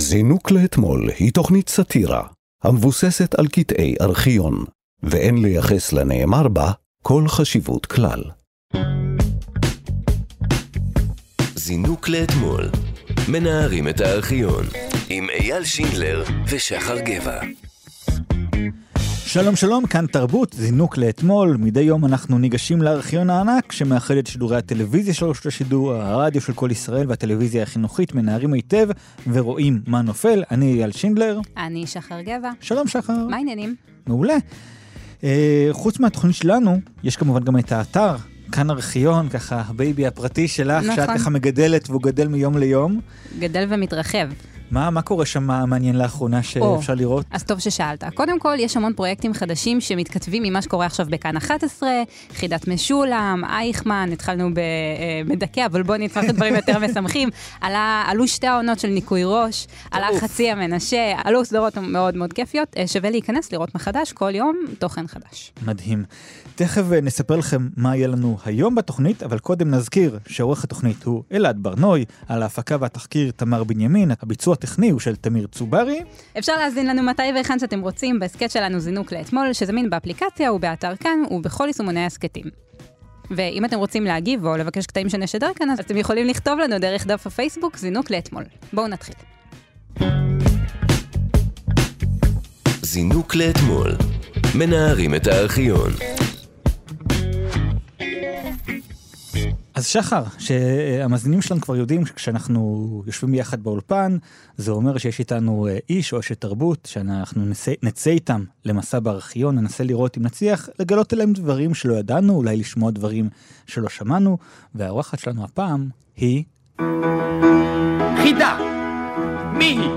זינוק לאתמול היא תוכנית סאטירה, המבוססת על קטעי ארכיון, ואין לייחס לנאמר בה כל חשיבות כלל. זינוק לאתמול, מנערים את הארכיון, עם אייל שינדלר ושחר גבע. שלום שלום, כאן תרבות, זינוק לאתמול. מדי יום אנחנו ניגשים לארכיון הענק שמאחד את שידורי הטלוויזיה של רשות השידור, הרדיו של כל ישראל והטלוויזיה החינוכית, מנערים היטב ורואים מה נופל. אני אייל שינדלר. אני שחר גבע. שלום שחר. מה העניינים? מעולה. אה, חוץ מהתוכנית שלנו, יש כמובן גם את האתר, כאן ארכיון, ככה ה baby הפרטי שלך, נכון. שאת ככה מגדלת והוא גדל מיום ליום. גדל ומתרחב. מה, מה קורה שם מעניין לאחרונה שאפשר לראות? אז טוב ששאלת. קודם כל, יש המון פרויקטים חדשים שמתכתבים ממה שקורה עכשיו בכאן 11, חידת משולם, אייכמן, התחלנו במדכא, אבל בואו נצטרך את דברים יותר משמחים. עלה, עלו שתי העונות של ניקוי ראש, עלה חצי המנשה, עלו סדרות מאוד מאוד כיפיות. אה, שווה להיכנס, לראות מחדש, כל יום תוכן חדש. מדהים. תכף אה, נספר לכם מה יהיה לנו היום בתוכנית, אבל קודם נזכיר שעורך התוכנית הוא אלעד ברנוי, על ההפקה והתחקיר תמר בנימין, הביצוע הטכני הוא של תמיר צוברי. אפשר להאזין לנו מתי והיכן שאתם רוצים בהסכת שלנו זינוק לאתמול, שזמין באפליקציה ובאתר כאן ובכל יישומוני ההסכתים. ואם אתם רוצים להגיב או לבקש קטעים שנשדר כאן, אז אתם יכולים לכתוב לנו דרך דף הפייסבוק זינוק לאתמול. בואו נתחיל. זינוק לאתמול, מנערים את הארכיון. אז שחר, שהמאזינים שלנו כבר יודעים שכשאנחנו יושבים ביחד באולפן, זה אומר שיש איתנו אה, איש או אשת תרבות, שאנחנו נצא, נצא איתם למסע בארכיון, ננסה לראות אם נצליח לגלות אליהם דברים שלא ידענו, אולי לשמוע דברים שלא שמענו, והאורחת שלנו הפעם היא... חידה! מי היא?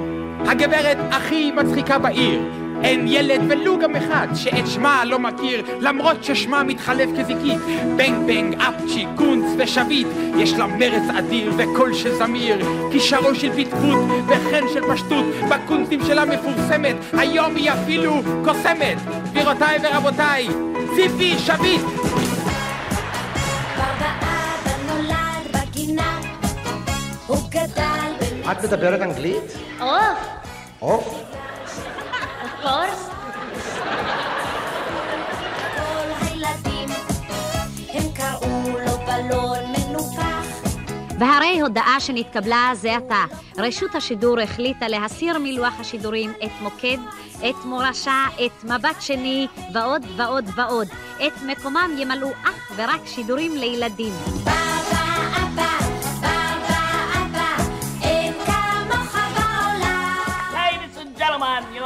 הגברת הכי מצחיקה בעיר. אין ילד ולו גם אחד שאת שמה לא מכיר למרות ששמה מתחלף כזיקית בנג בנג, אפצ'י, גונץ ושביט יש לה מרץ אדיר וקול של זמיר כישרון של פטפוט וחן של פשטות בקונצים שלה מפורסמת היום היא אפילו קוסמת גבירותיי ורבותיי ציפי שביט. את מדברת אנגלית? עוף, עוף? קורס. כל הילדים, הם קראו לו בלון מנופח. והרי הודעה שנתקבלה זה עתה. רשות השידור החליטה להסיר מלוח השידורים את מוקד, את מורשה, את מבט שני, ועוד ועוד ועוד. את מקומם ימלאו אך ורק שידורים לילדים. בבא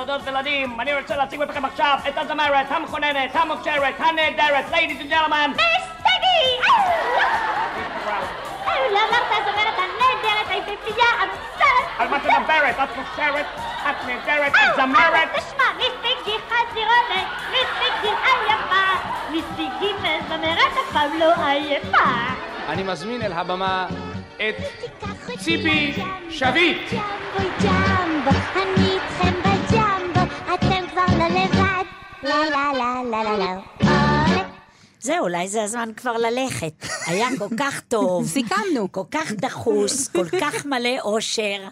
ילדות וילדים, אני רוצה להציג בפניכם עכשיו את הזמרת, המכוננת, המוכשרת, הנהדרת, ladies and gentlemen. מסטגי! לא אמרת הזמרת הנהדרת, היפהפייה, המסרת. על מה את מדברת? את מוכשרת, את נהדרת, את זמרת. תשמע, מסטגי חזירונת, מסטגי עייפה, מסטגי מזמרת אף פעם לא עייפה. אני מזמין אל הבמה את ציפי שביט ג'מבו ג'מבו, אני איתכם לבד. לה לה לה לה לה לה. אוי. זהו, אולי זה הזמן כבר ללכת. היה כל כך טוב. סיכמנו. כל כך דחוס, כל כך מלא אושר.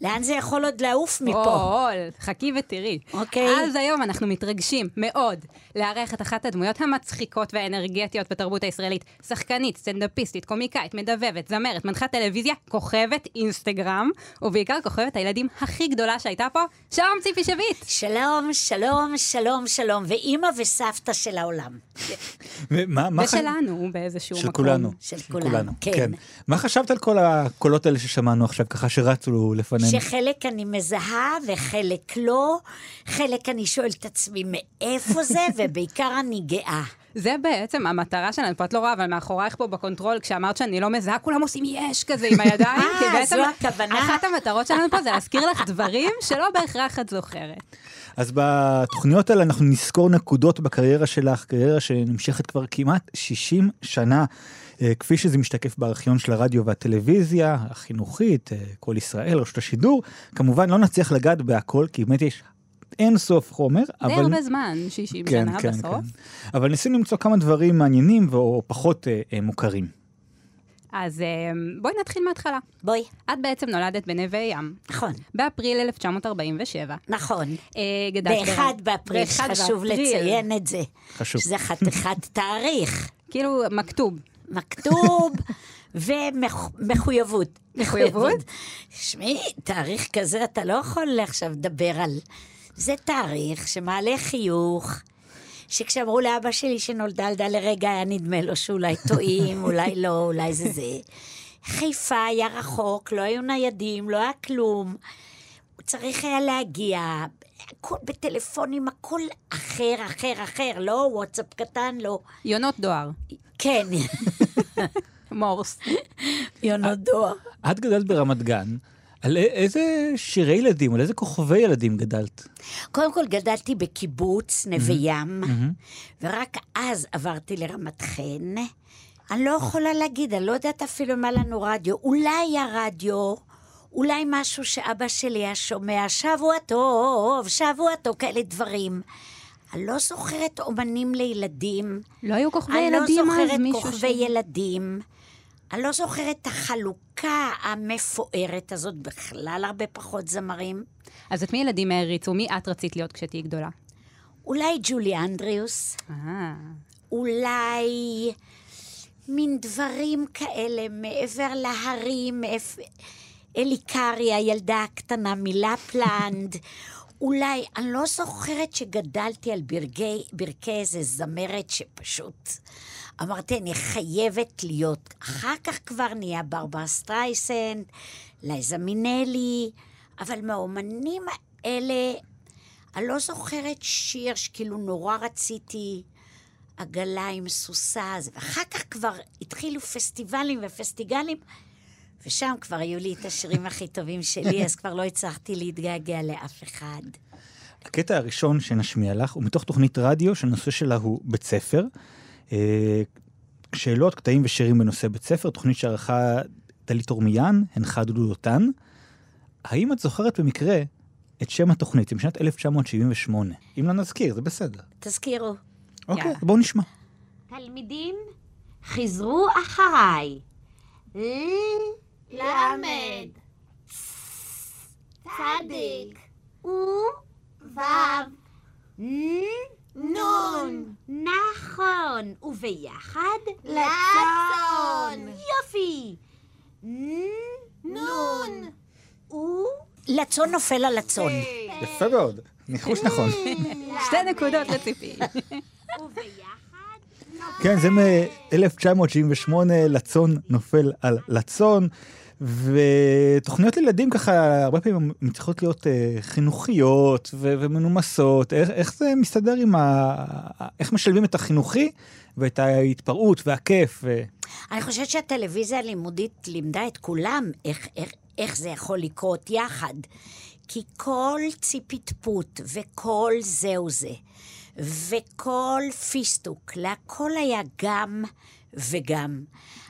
לאן זה יכול עוד לעוף מפה? או, חכי ותראי. אוקיי. אז היום אנחנו מתרגשים מאוד לארח את אחת הדמויות המצחיקות והאנרגטיות בתרבות הישראלית. שחקנית, סטנדאפיסטית, קומיקאית, מדבבת, זמרת, מנחת טלוויזיה, כוכבת אינסטגרם, ובעיקר כוכבת הילדים הכי גדולה שהייתה פה. שלום ציפי שביט! שלום, שלום, שלום, שלום, ואימא וסבתא של העולם. ומה, ושלנו באיזשהו של מקום. כולנו. של כולנו, כן. מה חשבת על כל הקולות האלה ששמענו עכשיו, ככה שרצו לפנינו? שחלק אני מזהה וחלק לא, חלק אני שואלת את עצמי מאיפה זה, ובעיקר אני גאה. זה בעצם המטרה שלנו, פה את לא רואה, אבל מאחורייך פה ב control, כשאמרת שאני לא מזהה, כולם עושים יש כזה עם הידיים, אה, כי בעצם. אחת המטרות שלנו פה זה להזכיר לך דברים שלא בהכרח את זוכרת. אז בתוכניות האלה אנחנו נזכור נקודות בקריירה שלך, קריירה שנמשכת כבר כמעט 60 שנה, אה, כפי שזה משתקף בארכיון של הרדיו והטלוויזיה, החינוכית, אה, כל ישראל, רשות השידור. כמובן לא נצליח לגעת בהכל, כי באמת יש אין סוף חומר, די אבל... הרבה זמן, 60 כן, שנה כן, בסוף. כן. אבל ניסינו למצוא כמה דברים מעניינים או פחות אה, אה, מוכרים. אז אה, בואי נתחיל מההתחלה. בואי. את בעצם נולדת בנווה ים. נכון. באפריל 1947. נכון. אה, גדלת באחד באפריל, חשוב. לציין את זה. חשוב. שזה חתיכת תאריך. כאילו, מכתוב. מכתוב ומחויבות. מחויבות? שמעי, תאריך כזה אתה לא יכול עכשיו לדבר על... זה תאריך שמעלה חיוך, שכשאמרו לאבא שלי שנולדה ילדה לרגע, היה נדמה לו שאולי טועים, אולי לא, אולי זה זה. חיפה היה רחוק, לא היו ניידים, לא היה כלום. הוא צריך היה להגיע, הכל בטלפונים, הכל אחר, אחר, אחר, לא וואטסאפ קטן, לא. יונות דואר. כן, מורס. יונות דואר. את גדלת ברמת גן, על איזה שירי ילדים, על איזה כוכבי ילדים גדלת? קודם כל גדלתי בקיבוץ נווה ים, ורק אז עברתי לרמת חן. אני לא יכולה להגיד, אני לא יודעת אפילו אם היה לנו רדיו. אולי היה רדיו, אולי משהו שאבא שלי היה שומע, שבוע טוב, שבוע טוב, כאלה דברים. אני לא זוכרת אומנים לילדים. לא היו כוכבי אני ילדים לא אז, זוכרת מישהו כוכבי ש- ילדים. אני לא זוכרת את החלוקה המפוארת הזאת, בכלל הרבה פחות זמרים. אז את מי ילדים העריצו? מי את רצית להיות כשתהיי גדולה? אולי ג'ולי אנדריוס, אה, אולי מין דברים כאלה מעבר להרים, מאיפ- אלי קארי, הילדה הקטנה מלפלנד. אולי, אני לא זוכרת שגדלתי על ברגי, ברכי איזה זמרת שפשוט אמרתי, אני חייבת להיות. אחר כך כבר נהיה ברברה סטרייסנד, לייזה מינלי, אבל מהאומנים האלה, אני לא זוכרת שיר שכאילו נורא רציתי, עגלה עם סוסה, ואחר כך כבר התחילו פסטיבלים ופסטיגלים, ושם כבר היו לי את השירים הכי טובים שלי, אז כבר לא הצלחתי להתגעגע לאף אחד. הקטע הראשון שנשמיע לך הוא מתוך תוכנית רדיו שהנושא שלה הוא בית ספר. אה, שאלות, קטעים ושירים בנושא בית ספר, תוכנית שערכה דלית תורמיאן, הנחה דודו דותן. האם את זוכרת במקרה את שם התוכנית? היא משנת 1978. אם לא נזכיר, זה בסדר. תזכירו. אוקיי, יאללה. בואו נשמע. תלמידים, חזרו אחריי. למד, צדיק, ו, נון. נכון. וביחד? לצון, יופי. נון, ו, לצון נופל על הצאן. יפה מאוד, ניחוש נכון. שתי נקודות לציפי. וביחד? כן, זה מ-1978, לצון נופל על לצון. ותוכניות לילדים ככה, הרבה פעמים צריכות להיות אה, חינוכיות ו- ומנומסות. איך, איך זה מסתדר עם ה... איך משלבים את החינוכי ואת ההתפרעות והכיף? ו... אני חושבת שהטלוויזיה הלימודית לימדה את כולם איך, איך, איך זה יכול לקרות יחד. כי כל ציפיטפוט וכל זהו זה, וכל פיסטוק, להכל היה גם וגם.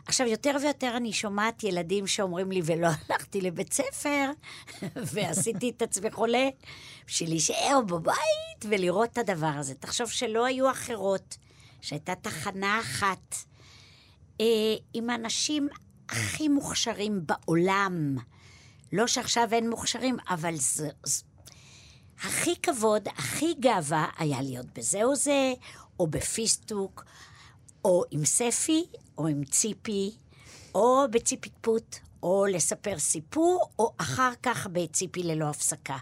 עכשיו, יותר ויותר אני שומעת ילדים שאומרים לי, ולא הלכתי לבית ספר, ועשיתי את עצמי חולה, בשביל להישאר בבית ולראות את הדבר הזה. תחשוב שלא היו אחרות, שהייתה תחנה אחת. אה, עם האנשים הכי מוכשרים בעולם. לא שעכשיו אין מוכשרים, אבל זה... זה הכי כבוד, הכי גאווה היה להיות בזה או זה, או בפיסטוק, או עם ספי, או עם ציפי, או בציפיטפוט, או לספר סיפור, או אחר כך בציפי ללא הפסקה.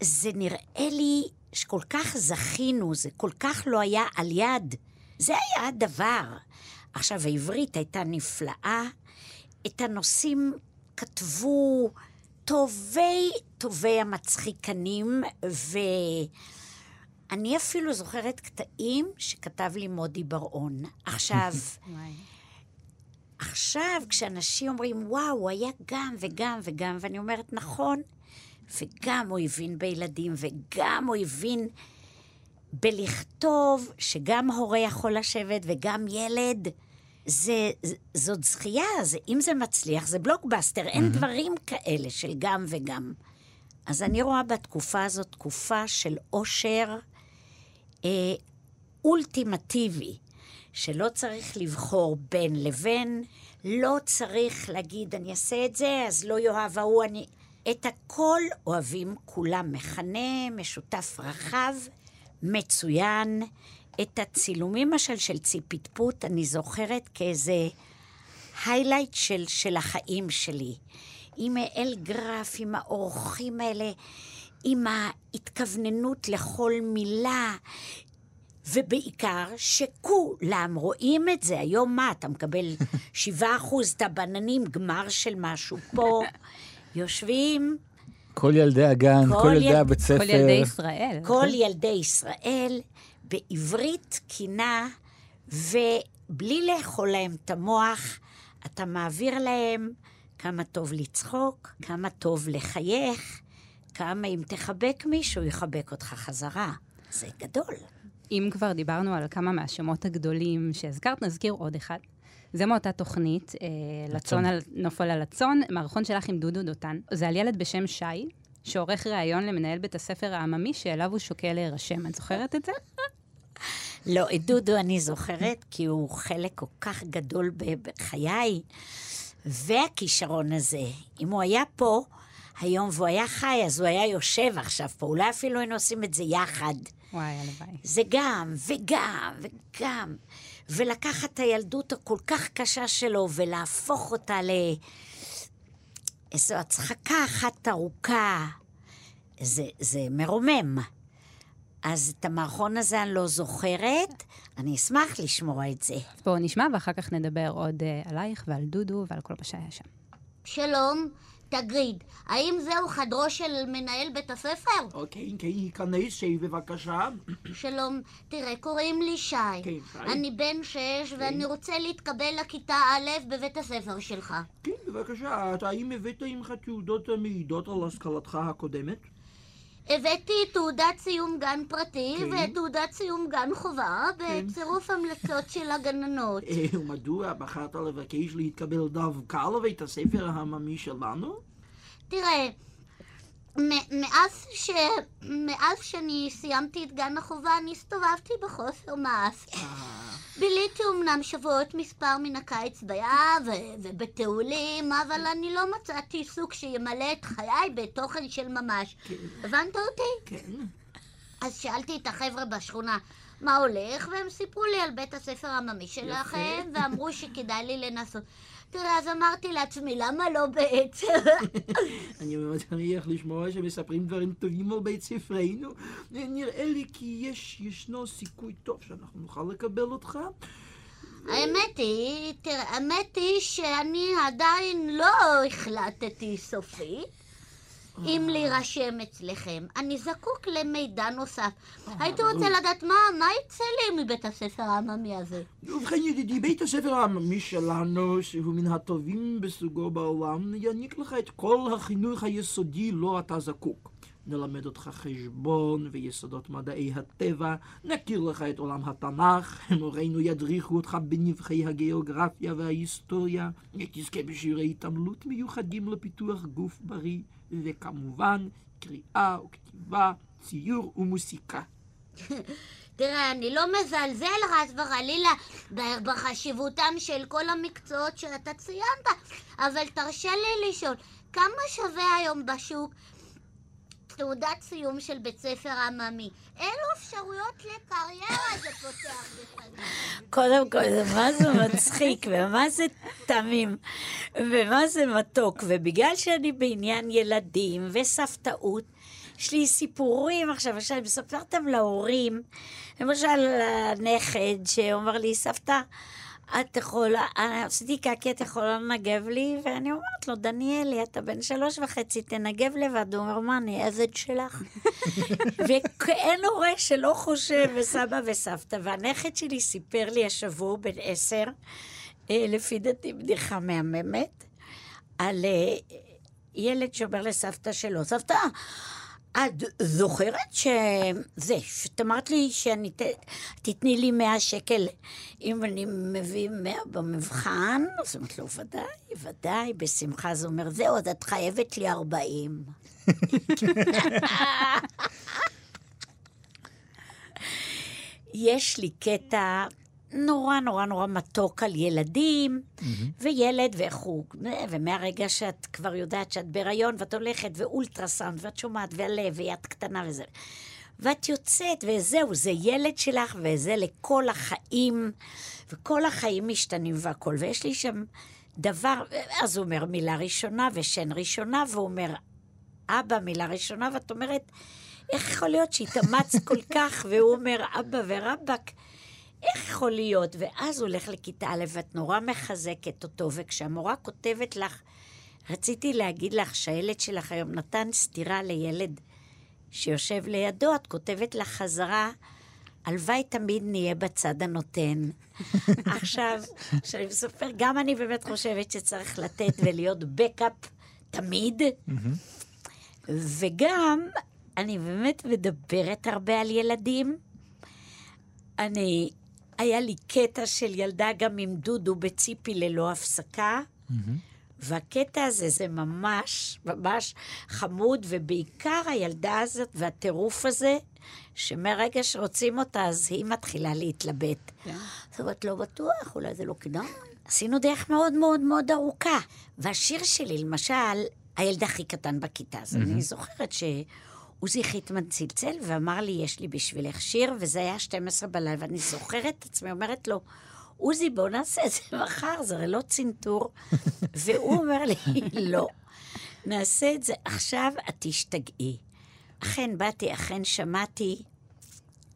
זה נראה לי שכל כך זכינו, זה כל כך לא היה על יד. זה היה הדבר. עכשיו, העברית הייתה נפלאה, את הנושאים כתבו טובי טובי המצחיקנים, ואני אפילו זוכרת קטעים שכתב לי מודי בר-און. עכשיו, עכשיו, כשאנשים אומרים, וואו, הוא היה גם וגם וגם, ואני אומרת, נכון, וגם הוא הבין בילדים, וגם הוא הבין בלכתוב שגם הורה יכול לשבת וגם ילד. זה, זאת זכייה, זה, אם זה מצליח, זה בלוקבאסטר, אין דברים כאלה של גם וגם. אז אני רואה בתקופה הזאת תקופה של עושר אה, אולטימטיבי, שלא צריך לבחור בין לבין, לא צריך להגיד, אני אעשה את זה, אז לא יאהב ההוא, אני... את הכל אוהבים כולם. מכנה משותף רחב, מצוין. את הצילומים, למשל, של ציפיטפוט, אני זוכרת כאיזה היילייט של, של החיים שלי. עם אל גרף, עם האורחים האלה, עם ההתכווננות לכל מילה, ובעיקר שכולם רואים את זה. היום מה, אתה מקבל שבעה אחוז, את הבננים, גמר של משהו פה. יושבים כל ילדי הגן, כל כל ילדי יל- הבית ספר. כל ילדי ישראל. כל ילדי ישראל בעברית תקינה, ובלי לאכול להם את המוח, אתה מעביר להם כמה טוב לצחוק, כמה טוב לחייך, כמה אם תחבק מישהו, יחבק אותך חזרה. זה גדול. אם כבר דיברנו על כמה מהשמות הגדולים שהזכרת, נזכיר עוד אחד. זה מאותה תוכנית, אה, לצון על, נופל על הצאן, מערכון שלך עם דודו דותן. זה על ילד בשם שי, שעורך ראיון למנהל בית הספר העממי, שאליו הוא שוקל להירשם. את זוכרת את זה? לא, את דודו אני זוכרת, כי הוא חלק כל כך גדול בחיי. והכישרון הזה, אם הוא היה פה היום והוא היה חי, אז הוא היה יושב עכשיו פה. אולי אפילו היינו עושים את זה יחד. וואי, הלוואי. זה גם, וגם, וגם. ולקחת את הילדות הכל כך קשה שלו ולהפוך אותה לאיזו הצחקה אחת ארוכה. זה, זה מרומם. אז את המערכון הזה אני לא זוכרת, אני אשמח לשמוע את זה. בואו נשמע, ואחר כך נדבר עוד אה, עלייך ועל דודו ועל כל מה שהיה שם. שלום, תגיד, האם זהו חדרו של מנהל בית הספר? כן, כן, ייכנס, שי בבקשה. שלום, תראה, קוראים לי שי. כן, שי. אני בן שש, ואני רוצה להתקבל לכיתה א' בבית הספר שלך. כן, בבקשה, אתה האם הבאת עמך תעודות המעידות על השכלתך הקודמת? הבאתי תעודת סיום גן פרטי כן. ותעודת סיום גן חובה כן. בצירוף המלצות של הגננות. אה, ומדוע בחרת לבקש להתקבל דווקא לבית הספר העממי שלנו? תראה, מאז, ש... מאז שאני סיימתי את גן החובה, אני הסתובבתי בחוסר מעש. ביליתי אמנם שבועות מספר מן הקיץ בים ו- ובטיולים, אבל אני לא מצאתי עיסוק שימלא את חיי בתוכן של ממש. הבנת אותי? כן. אז שאלתי את החבר'ה בשכונה, מה הולך? והם סיפרו לי על בית הספר העממי שלכם, ואמרו שכדאי לי לנסות. תראה, אז אמרתי לעצמי, למה לא בעצם? אני מצליח לשמוע שמספרים דברים טובים על בית ספרנו. נראה לי כי יש, ישנו סיכוי טוב שאנחנו נוכל לקבל אותך. האמת היא, תראה, האמת היא שאני עדיין לא החלטתי סופית. אם להירשם אצלכם. אני זקוק למידע נוסף. הייתי רוצה לדעת מה, מה יצא לי מבית הספר העממי הזה. ובכן ידידי, בית הספר העממי שלנו, שהוא מן הטובים בסוגו בעולם, יעניק לך את כל החינוך היסודי לו אתה זקוק. נלמד אותך חשבון ויסודות מדעי הטבע, נכיר לך את עולם התנ"ך, מורינו ידריכו אותך בנבחי הגיאוגרפיה וההיסטוריה, תזכה בשיעורי התעמלות מיוחדים לפיתוח גוף בריא, וכמובן קריאה וכתיבה, ציור ומוסיקה. תראה, אני לא מזלזל חס וחלילה בחשיבותם של כל המקצועות שאתה ציינת, אבל תרשה לי לשאול, כמה שווה היום בשוק תעודת סיום של בית ספר עממי? אילו אפשרויות לקריירה זה פותח בפניי? קודם כל, זה מה זה מצחיק, ומה זה תמים, ומה זה מתוק, ובגלל שאני בעניין ילדים וסבתאות, יש לי סיפורים עכשיו, שאני מספרת להורים, למשל הנכד שאומר לי, סבתא, את יכולה, עשיתי קקי, את יכולה לנגב לי? ואני אומרת לו, דניאלי, אתה בן שלוש וחצי, תנגב לבד. הוא אומר, מה, אני עבד שלך? ואין הורה שלא חושב, וסבא וסבתא. והנכד שלי סיפר לי השבוע, בן עשר, אה, לפי דעתי בדיחה מהממת, על אה, ילד שאומר לסבתא שלו, סבתא, את זוכרת שזה, שאת אמרת לי שאני, ת, תתני לי 100 שקל אם אני מביא 100 במבחן? אז אמרת לו, ודאי, ודאי, בשמחה. אז הוא אומר, זהו, אז את חייבת לי 40. יש לי קטע נורא נורא נורא מתוק על ילדים, וילד ואיך הוא, ומהרגע שאת כבר יודעת שאת בהיריון ואת הולכת, ואולטרסאונד, ואת שומעת, והלב, ויד קטנה וזה. ואת יוצאת, וזהו, זה ילד שלך, וזה לכל החיים, וכל החיים משתנים והכול. ויש לי שם דבר, אז הוא אומר מילה ראשונה ושן ראשונה, והוא אומר, אבא, מילה ראשונה, ואת אומרת, איך יכול להיות שהתאמצת כל כך, והוא אומר, אבא ורבאק, איך יכול להיות? ואז הוא הולך לכיתה א', ואת נורא מחזקת אותו, וכשהמורה כותבת לך, רציתי להגיד לך שהילד שלך היום נתן סטירה לילד שיושב לידו, את כותבת לך חזרה, הלוואי תמיד נהיה בצד הנותן. עכשיו, כשאני מספר, גם אני באמת חושבת שצריך לתת ולהיות בקאפ תמיד, וגם, אני באמת מדברת הרבה על ילדים. אני, היה לי קטע של ילדה גם עם דודו בציפי ללא הפסקה, והקטע הזה זה ממש, ממש חמוד, ובעיקר הילדה הזאת והטירוף הזה, שמרגע שרוצים אותה, אז היא מתחילה להתלבט. זאת אומרת, לא בטוח, אולי זה לא כדאי. עשינו דרך מאוד מאוד מאוד ארוכה. והשיר שלי, למשל, הילד הכי קטן בכיתה, אז אני זוכרת שעוזי חיטמן צלצל ואמר לי, יש לי בשבילך שיר, וזה היה 12 בלילה, ואני זוכרת את עצמי, אומרת לו, עוזי, בוא נעשה את זה מחר, זה הרי לא צנתור. והוא אומר לי, לא, נעשה את זה עכשיו, את תשתגעי. אכן באתי, אכן שמעתי,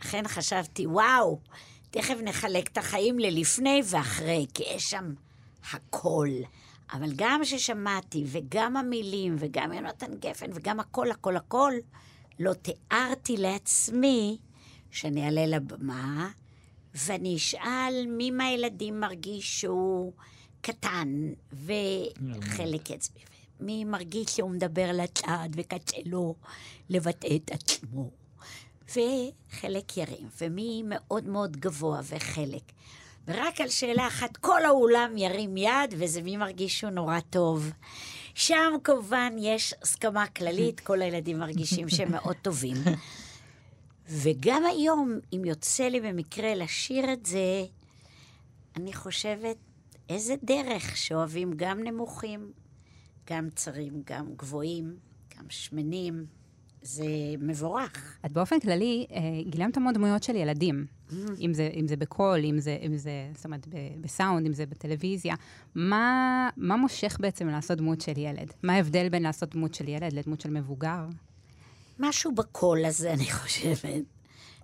אכן חשבתי, וואו, תכף נחלק את החיים ללפני ואחרי, כי יש שם הכל. אבל גם ששמעתי, וגם המילים, וגם יונתן גפן, וגם הכל, הכל, הכל, לא תיארתי לעצמי שאני אעלה לבמה, ואני אשאל מי מהילדים מרגיש שהוא קטן וחלק עצמי, מי מרגיש שהוא מדבר לצד וקשה לו לבטא את עצמו, וחלק ירים, ומי מאוד מאוד גבוה וחלק. ורק על שאלה אחת כל האולם ירים יד, וזה מי מרגיש שהוא נורא טוב. שם כמובן יש הסכמה כללית, כל הילדים מרגישים שהם מאוד טובים. וגם היום, אם יוצא לי במקרה לשיר את זה, אני חושבת, איזה דרך שאוהבים גם נמוכים, גם צרים, גם גבוהים, גם שמנים. זה מבורך. את באופן כללי אה, גילמת המון דמויות של ילדים, אם זה, אם זה בקול, אם זה, אם זה, זאת אומרת, בסאונד, אם זה בטלוויזיה. מה, מה מושך בעצם לעשות דמות של ילד? מה ההבדל בין לעשות דמות של ילד לדמות של מבוגר? משהו בקול הזה, אני חושבת,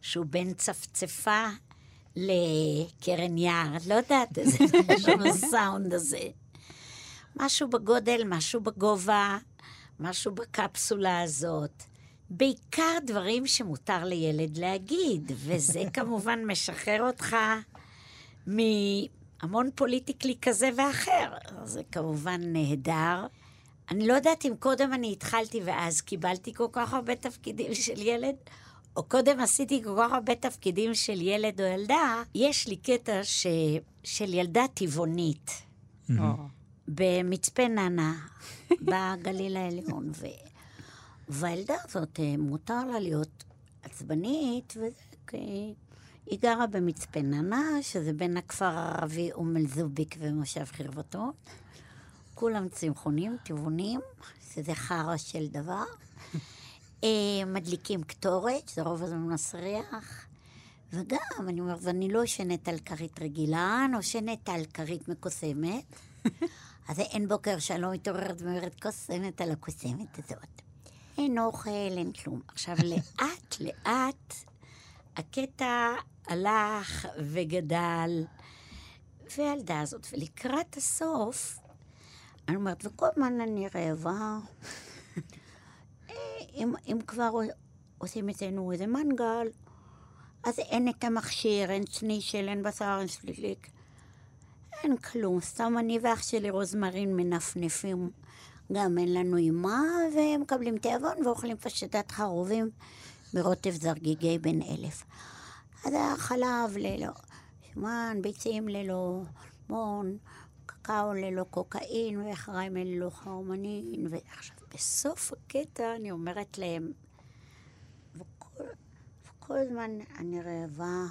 שהוא בין צפצפה לקרן יער, לא יודעת, איזה משהו בסאונד הזה. משהו בגודל, משהו בגובה, משהו בקפסולה הזאת. בעיקר דברים שמותר לילד להגיד, וזה כמובן משחרר אותך מהמון פוליטיקלי כזה ואחר. זה כמובן נהדר. אני לא יודעת אם קודם אני התחלתי ואז קיבלתי כל כך הרבה תפקידים של ילד, או קודם עשיתי כל כך הרבה תפקידים של ילד או ילדה. יש לי קטע ש... של ילדה טבעונית. במצפה ננה, בגליל העליון. ו... והילדה הזאת, אה, מותר לה להיות עצבנית, וזה כי היא גרה במצפה ננה, שזה בין הכפר הערבי אום אל-זוביק ומושב חרבתון. כולם צמחונים, טבעונים, שזה חרא של דבר. אה, מדליקים קטורת, זה רוב הזמן מסריח. וגם, אני אומרת, ואני לא ישנת על כרית רגילה, אני ישנת על כרית מקוסמת. אז אין בוקר שאני לא מתעוררת ואומרת, קוסמת על הקוסמת הזאת. אין אוכל, אין כלום. עכשיו, לאט לאט הקטע הלך וגדל, והילדה הזאת, ולקראת הסוף, אני אומרת, וכל הזמן אני רעבה. אם, אם כבר עושים אצלנו איזה מנגל, אז אין את המכשיר, אין שנישל, אין בשר, אין שליליק. אין כלום, סתם אני ואח שלי רוזמרין מנפנפים. גם אין לנו אימה, ומקבלים תיאבון ואוכלים פשטת חרובים ברוטב זרגיגי בן אלף. אז היה חלב ללא שומן, ביצים ללא מון, קקאו ללא קוקאין, וחריימה ללא חרמנין. ועכשיו, בסוף הקטע אני אומרת להם, וכל, וכל הזמן אני רעבה,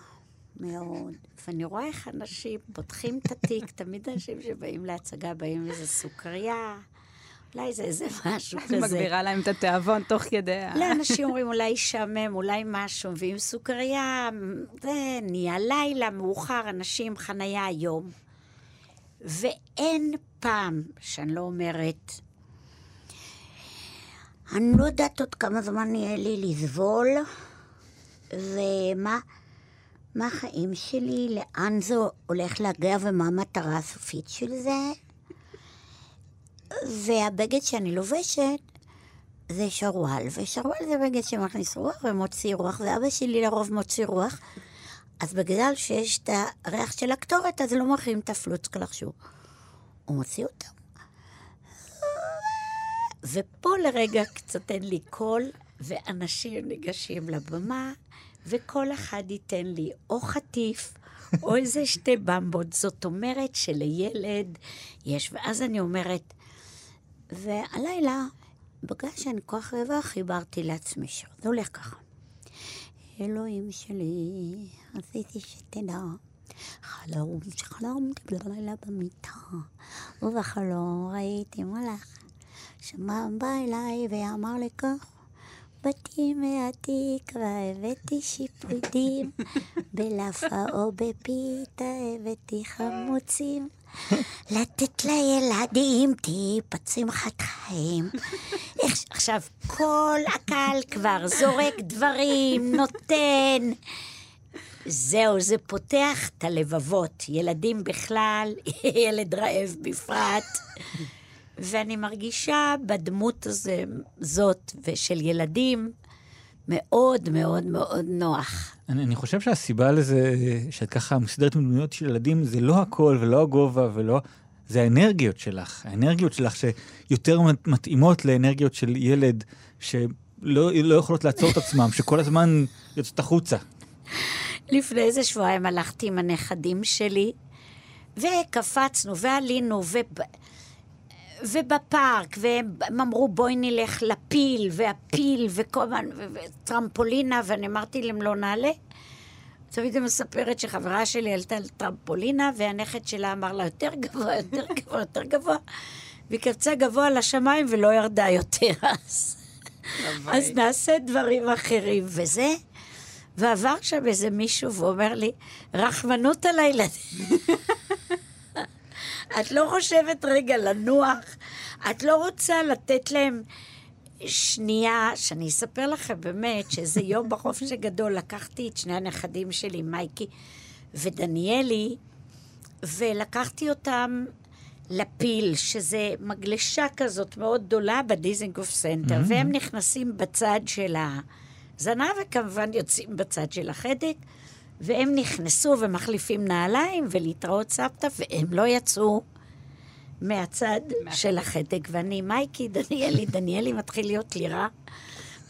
מאוד. ואני רואה איך אנשים פותחים את התיק, תמיד אנשים שבאים להצגה באים איזה סוכריה, אולי זה איזה משהו כזה. מגבירה להם את התיאבון תוך כדי ה... לא, אנשים אומרים אולי ישעמם, אולי משהו, ועם סוכריה, זה נהיה לילה, מאוחר, אנשים, חנייה היום. ואין פעם שאני לא אומרת, אני לא יודעת עוד כמה זמן יהיה לי לסבול, ומה מה החיים שלי, לאן זה הולך להגיע ומה המטרה הסופית של זה. והבגד שאני לובשת זה שרוואל, ושרוואל זה בגד שמכניס רוח ומוציא רוח, ואבא שלי לרוב מוציא רוח, אז בגלל שיש את הריח של הקטורת, אז לא מוכרים את הפלוצקלח שהוא. הוא מוציא אותם. ופה לרגע קצת אין לי קול, ואנשים ניגשים לבמה, וכל אחד ייתן לי או חטיף, או איזה שתי במבות. זאת אומרת שלילד יש, ואז אני אומרת, והלילה, בגלל שאני כל כך רעבה, חיברתי לעצמי שיר. זה הולך ככה. אלוהים שלי, רציתי שתדע, חלום שחלמתי בלילה במיטה, ובחלום ראיתי מלאך, שמע בא אליי ואמר לי כך, באתי מהתקווה, הבאתי שיפודים, בלאפה או בפיתה הבאתי חמוצים. לתת לילדים טיפת שמחת חיים. עכשיו, כל הקהל כבר זורק דברים, נותן. זהו, זה פותח את הלבבות. ילדים בכלל, ילד רעב בפרט. ואני מרגישה בדמות הזה, זאת ושל ילדים מאוד מאוד מאוד נוח. אני, אני חושב שהסיבה לזה שאת ככה מסודרת עם דמויות של ילדים זה לא הכל ולא הגובה ולא... זה האנרגיות שלך. האנרגיות שלך שיותר מת- מתאימות לאנרגיות של ילד שלא לא יכולות לעצור את עצמם, שכל הזמן יוצאות החוצה. לפני איזה שבועיים הלכתי עם הנכדים שלי, וקפצנו, ועלינו, וב... ובפארק, והם אמרו בואי נלך לפיל, והפיל, וכל וטרמפולינה, ואני אמרתי להם לא נעלה. תמיד היא מספרת שחברה שלי עלתה על טרמפולינה, והנכד שלה אמר לה יותר גבוה, יותר גבוה, יותר גבוה, והיא קפצה גבוה לשמיים ולא ירדה יותר אז. אז נעשה דברים אחרים, וזה. ועבר שם איזה מישהו ואומר לי, רחמנות על הילדים. את לא חושבת רגע לנוח? את לא רוצה לתת להם שנייה, שאני אספר לכם באמת, שאיזה יום בחופש הגדול לקחתי את שני הנכדים שלי, מייקי ודניאלי, ולקחתי אותם לפיל, שזה מגלשה כזאת מאוד גדולה בדיזנגוף סנטר, Mhm. והם נכנסים בצד של הזנב, וכמובן יוצאים בצד של החדק, והם נכנסו ומחליפים נעליים ולהתראות סבתא, והם לא יצאו מהצד של החדק. ואני, מייקי, דניאלי, דניאלי מתחיל להיות לי רע,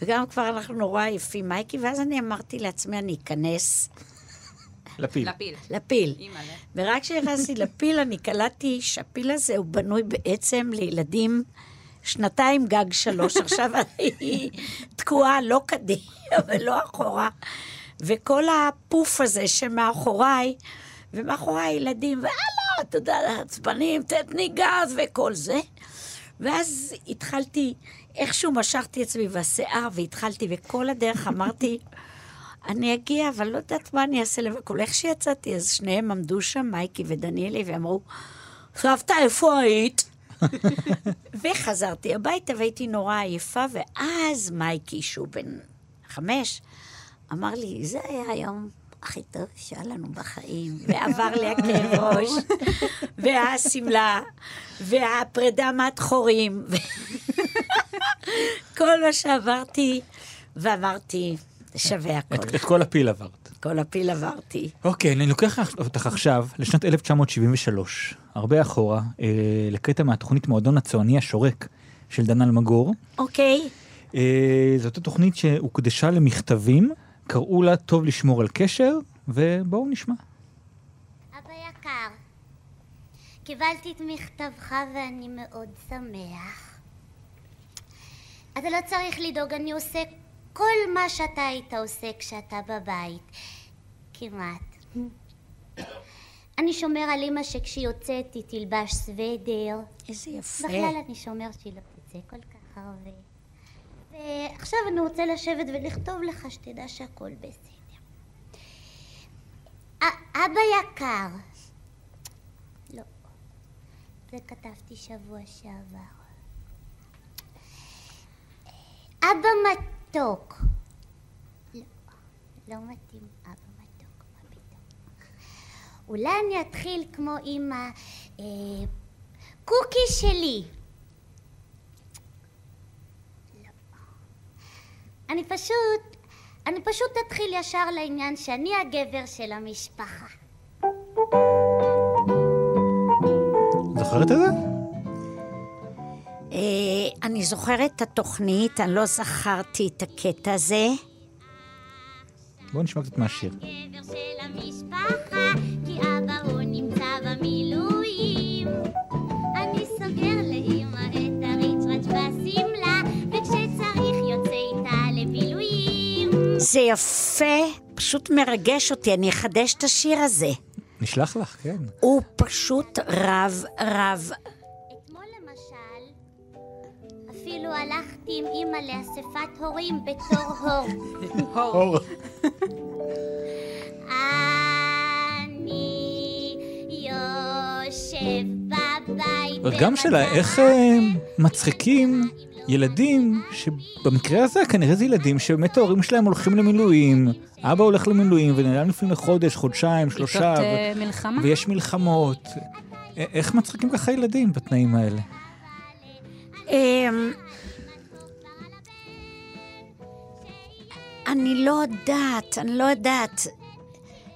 וגם כבר אנחנו נורא עייפים, מייקי, ואז אני אמרתי לעצמי, אני אכנס לפיל. לפיל. לפיל. ורק כשנכנסתי לפיל, אני קלטתי שהפיל הזה הוא בנוי בעצם לילדים שנתיים גג שלוש. עכשיו אני תקועה לא קדימה ולא אחורה. וכל הפוף הזה שמאחוריי, ומאחוריי ילדים, והלאה, אתה יודע, עצבנים, תתני גז וכל זה. ואז התחלתי, איכשהו משכתי עצמי בשיער, והתחלתי, וכל הדרך אמרתי, אני אגיע, אבל לא יודעת מה אני אעשה לבקול. איך שיצאתי, אז שניהם עמדו שם, מייקי ודניאלי, ואמרו, סבתא, איפה היית? וחזרתי הביתה והייתי נורא עייפה, ואז מייקי, שהוא בן חמש, אמר לי, זה היה היום הכי טוב שהיה לנו בחיים, ועבר לי הכאב ראש, והשמלה, והפרידה מהדחורים, כל מה שעברתי, ואמרתי, שווה הכל. את, את כל הפיל עברת. כל הפיל עברתי. אוקיי, אני לוקח אותך עכשיו לשנת 1973, הרבה אחורה, אה, לקטע מהתוכנית מועדון הצועני השורק של דן אלמגור. אוקיי. אה, זאת התוכנית שהוקדשה למכתבים, קראו לה טוב לשמור על קשר, ובואו נשמע. אבא יקר, קיבלתי את מכתבך ואני מאוד שמח. אתה לא צריך לדאוג, אני עושה כל מה שאתה היית עושה כשאתה בבית. כמעט. אני שומר על אמא שכשהיא יוצאת היא תלבש סוודר. איזה יפה. בכלל אני שומר שהיא לא תצא כל כך הרבה. ועכשיו אני רוצה לשבת ולכתוב לך שתדע שהכל בסדר. א- אבא יקר. לא. זה כתבתי שבוע שעבר. אבא מתוק. לא, לא מתאים אבא מתוק, מה פתאום. אולי אני אתחיל כמו עם הקוקי שלי. אני פשוט, אני פשוט אתחיל ישר לעניין שאני הגבר של המשפחה. זוכרת את זה? אה, אני זוכרת את התוכנית, אני לא זכרתי את הקטע הזה. בואו נשמע קצת מהשיר. גבר של המשפחה, זה יפה, פשוט מרגש אותי, אני אחדש את השיר הזה. נשלח לך, כן. הוא פשוט רב רב. אתמול למשל, אפילו הלכתי עם אמא לאספת הורים בתור הור. אור. אני יושב בבית... וגם שאלה, איך אה, מצחיקים ילדים, שבמקרה הזה כנראה זה ילדים שבאמת ההורים שלהם הולכים למילואים, אבא הולך למילואים ונעלם לפני חודש, חודשיים, שלושה, בעיתות, ו- אה, מלחמה. ויש מלחמות. איך מצחיקים ככה ילדים בתנאים האלה? אמ, אני לא יודעת, אני לא יודעת.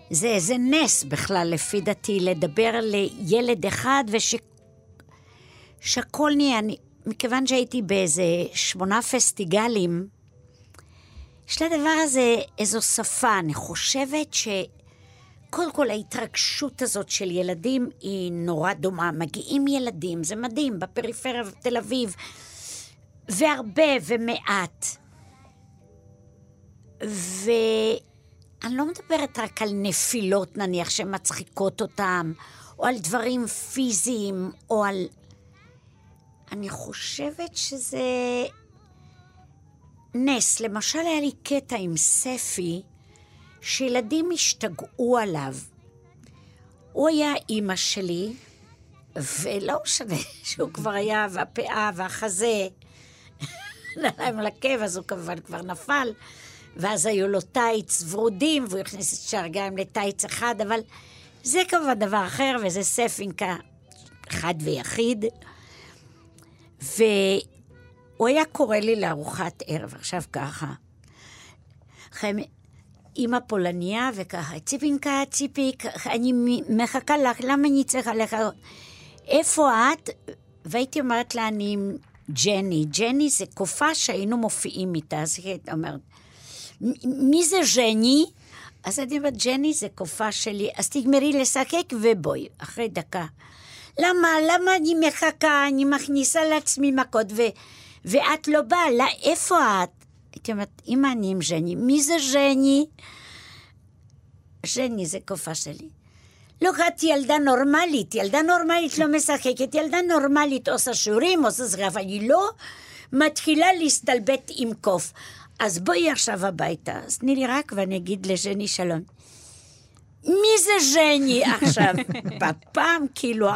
זה איזה נס בכלל, לפי דעתי, לדבר לילד אחד וש... שהכל נהיה... אני... מכיוון שהייתי באיזה שמונה פסטיגלים, יש לדבר הזה איזו שפה. אני חושבת ש... קודם כל, ההתרגשות הזאת של ילדים היא נורא דומה. מגיעים ילדים, זה מדהים, בפריפריה בתל אביב, והרבה ומעט. ואני לא מדברת רק על נפילות, נניח, שמצחיקות אותם, או על דברים פיזיים, או על... אני חושבת שזה נס. למשל, היה לי קטע עם ספי, שילדים השתגעו עליו. הוא היה אימא שלי, ולא משנה שהוא כבר היה, והפאה והחזה, נעליים על עקב, אז הוא כמובן כבר נפל, ואז היו לו טייץ ורודים, והוא הכניס את שער גם לטייץ אחד, אבל זה כמובן דבר אחר, וזה ספינקה אחד ויחיד. והוא היה קורא לי לארוחת ערב, עכשיו ככה. חיים, אימא פולניה וככה, ציפינקה, ציפיק, אני מחכה לך, למה אני צריכה לך? איפה את? והייתי אומרת לה, אני עם ג'ני. ג'ני זה קופה שהיינו מופיעים איתה, אז היא הייתה אומרת, מי זה ג'ני? אז אני אומרת, ג'ני זה קופה שלי, אז תגמרי לשחק ובואי, אחרי דקה. למה? למה אני מחכה? אני מכניסה לעצמי מכות, ו... ואת לא באה, לא, איפה את? הייתי אומרת, אמא, אני עם ז'ני. מי זה ז'ני? ז'ני זה קופה שלי. לא, את ילדה נורמלית, ילדה נורמלית לא משחקת, ילדה נורמלית עושה שיעורים, עושה זה, אבל היא לא מתחילה להסתלבט עם קוף. אז בואי עכשיו הביתה. אז תני לי רק ואני אגיד לז'ני שלום. מי זה ז'ני עכשיו? בפעם כאילו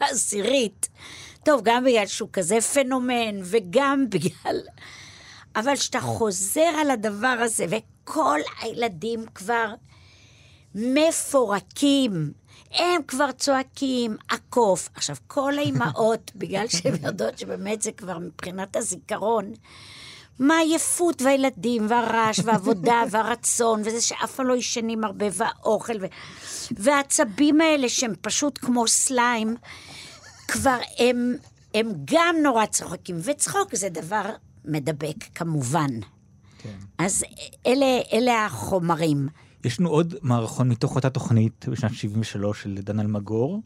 העשירית. טוב, גם בגלל שהוא כזה פנומן, וגם בגלל... אבל כשאתה חוזר על הדבר הזה, וכל הילדים כבר מפורקים, הם כבר צועקים, הקוף. עכשיו, כל האימהות, בגלל שהן יודעות שבאמת זה כבר מבחינת הזיכרון, מהעייפות והילדים, והרעש, והעבודה, והרצון, וזה שאף פעם לא ישנים הרבה, והאוכל, ו... והעצבים האלה שהם פשוט כמו סליים, כבר הם, הם גם נורא צוחקים, וצחוק זה דבר מדבק, כמובן. כן. אז אלה, אלה החומרים. יש לנו עוד מערכון מתוך אותה תוכנית בשנת 73 של דן אלמגור,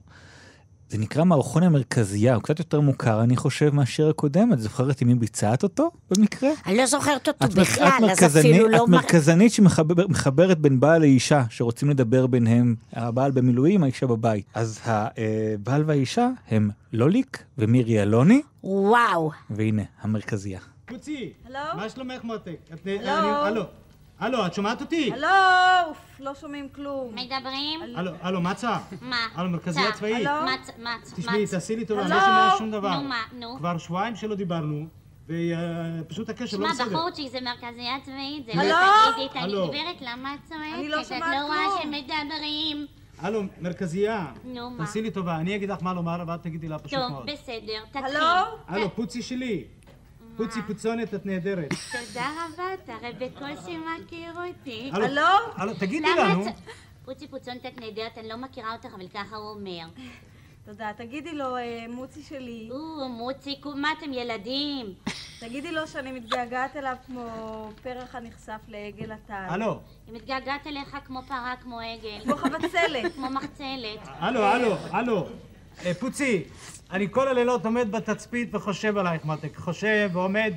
זה נקרא מערכון המרכזייה, הוא קצת יותר מוכר, אני חושב, מהשיר הקודם. את זוכרת עם מי ביצעת אותו במקרה? אני לא זוכרת אותו את בכלל, את אז מרכזני- אפילו לא... את מר- מרכזנית שמחברת בין בעל לאישה, שרוצים לדבר ביניהם, הבעל במילואים, האישה בבית. אז הבעל והאישה הם לוליק ומירי אלוני, וואו. והנה, המרכזייה. הלו? מה שלומך מותק? את- הלו? אני- הלו, הלו, את שומעת אותי? הלו, אוף, לא שומעים כלום. מדברים? הלו, הלו, מה צע? מה? הלו, מרכזייה צע. צבאית. מה צ- מה צ- תשמעי, תעשי לי טובה, אני הלו? לא שומע שום דבר. נו, מה, נו. כבר שבועיים שלא דיברנו, ופשוט הקשר לא שמע, בסדר. בחורצ'יק זה מרכזייה צבאית, זה הלו? לא תגידי, תגידי, הלו? גברת, למה את צועקת? אני לא את שומעת לא רואה כלום. שמדברים. הלו, מרכזייה. נו, מה? תעשי לי טובה, אני אגיד לך מה לומר, ואת תגידי לה פשוט טוב, מאוד. בסדר, תתחיל. הלו, פוצי שלי. פוצי פוצונת, את נהדרת. תודה רבה, אתה הרי בקושי מכיר אותי. הלו? הלו, תגידי למה לנו. פוצי פוצונת את נהדרת, אני לא מכירה אותך, אבל ככה הוא אומר. תודה, תגידי לו, אה, מוצי שלי. או, מוצי, מה אתם ילדים? תגידי לו שאני מתגעגעת אליו כמו פרח הנחשף לעגל הטל. הלו. היא מתגעגעת אליך כמו פרה, כמו עגל. כמו חבצלת. כמו מחצלת. הלו, הלו, הלו. אה, פוצי, אני כל הלילות עומד בתצפית וחושב עלייך, מותק. חושב ועומד.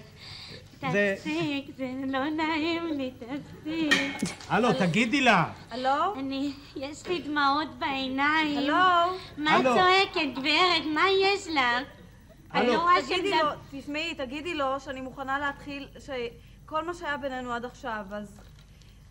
תפסיק, זה לא נעים לי, תפסיק. הלו, תגידי לה. הלו? אני, יש לי דמעות בעיניים. הלו? מה את? צועקת, גברת? מה יש לך? אני הלו? רואה תגידי לו, תשמעי, תגידי לו שאני מוכנה להתחיל, שכל מה שהיה בינינו עד עכשיו, אז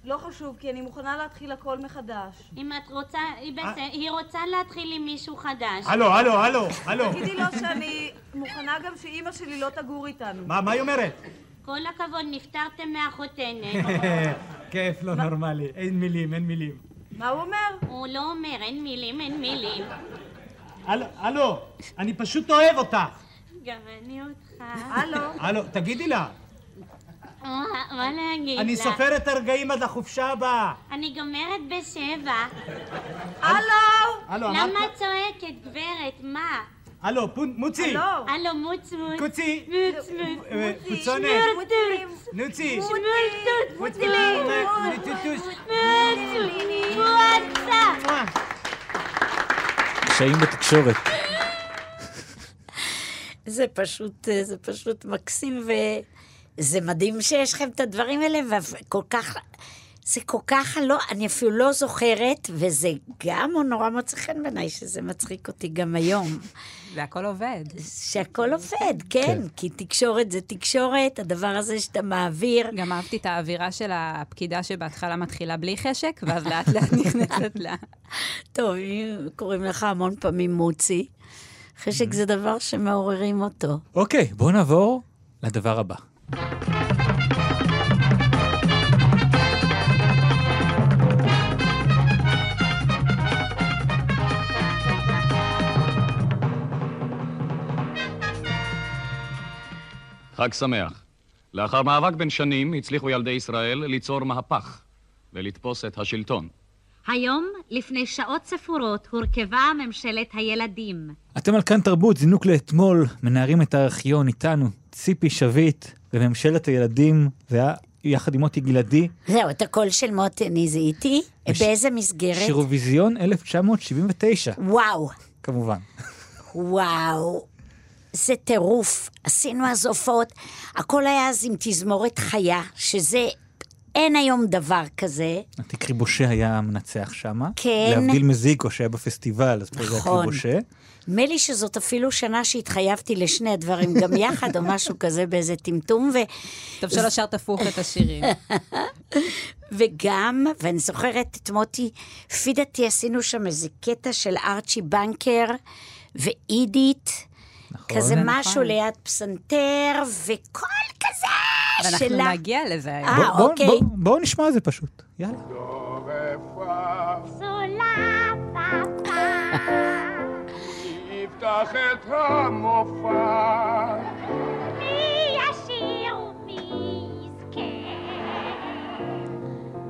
לא חשוב, כי אני מוכנה להתחיל הכל מחדש. אם את רוצה, היא בסדר, היא רוצה להתחיל עם מישהו חדש. הלו, הלו, הלו, הלו. תגידי לו שאני מוכנה גם שאימא שלי לא תגור איתנו. מה, מה היא אומרת? כל הכבוד, נפטרתם מהחותנת. כיף, לא נורמלי. אין מילים, אין מילים. מה הוא אומר? הוא לא אומר, אין מילים, אין מילים. הלו, הלו, אני פשוט אוהב אותך. גם אני אותך. הלו? הלו, תגידי לה. מה מה להגיד אני לה? סופר את הרגעים עד לחופשה הבאה. אני גומרת בשבע. הלו? הלו, אמרת- למה את צועקת, גברת? מה? הלו, מוצי. הלו? מוץ מוץ. קוצי. מוץ מוץ. אה, פוצונת. שמרטוץ. נוצי. שמרטוץ. מוצי. מוץ. וואטסאפ. קשיים בתקשורת. זה פשוט, אה, זה פשוט מקסים, וזה מדהים שיש לכם את הדברים האלה, וכל כך, זה כל כך לא, אני אפילו לא זוכרת, וזה גם נורא מוצא חן בעיניי, שזה מצחיק אותי גם היום. והכל עובד. שהכל עובד, כן, כן. כי תקשורת זה תקשורת, הדבר הזה שאתה מעביר. גם אהבתי את האווירה של הפקידה שבהתחלה מתחילה בלי חשק, ואז לאט לאט נכנסת לה. טוב, קוראים לך המון פעמים מוצי, חשק זה דבר שמעוררים אותו. אוקיי, בואו נעבור לדבר הבא. חג שמח. לאחר מאבק בן שנים הצליחו ילדי ישראל ליצור מהפך ולתפוס את השלטון. היום, לפני שעות ספורות, הורכבה ממשלת הילדים. אתם על כאן תרבות, זינוק לאתמול, מנערים את הארכיון איתנו, ציפי שביט וממשלת הילדים, זה היה יחד עם מוטי גלעדי, זהו, את הקול של מוטי אני זיהיתי. באיזה מסגרת? שירוויזיון 1979, וואו, כמובן. וואו. זה טירוף. עשינו אז הופעות. הכל היה אז עם תזמורת חיה, שזה... אין היום דבר כזה. תקרי בושה היה המנצח שמה. כן. להבדיל מזיקו שהיה בפסטיבל, אז פה זה היה נכון. נדמה לי שזאת אפילו שנה שהתחייבתי לשני הדברים גם יחד, או משהו כזה באיזה טמטום. ו... טוב שלא שרת הפוך את השירים. וגם, ואני זוכרת את מוטי, לפי דעתי עשינו שם איזה קטע של ארצ'י בנקר ואידית. כזה נכון. משהו ליד פסנתר, וכל כזה ואנחנו שלה. נגיע לזה היום. אה, בואו אוקיי. בוא, בוא נשמע את זה פשוט, יאללה. יפתח את המופע. מי ישיר ומי יזכה?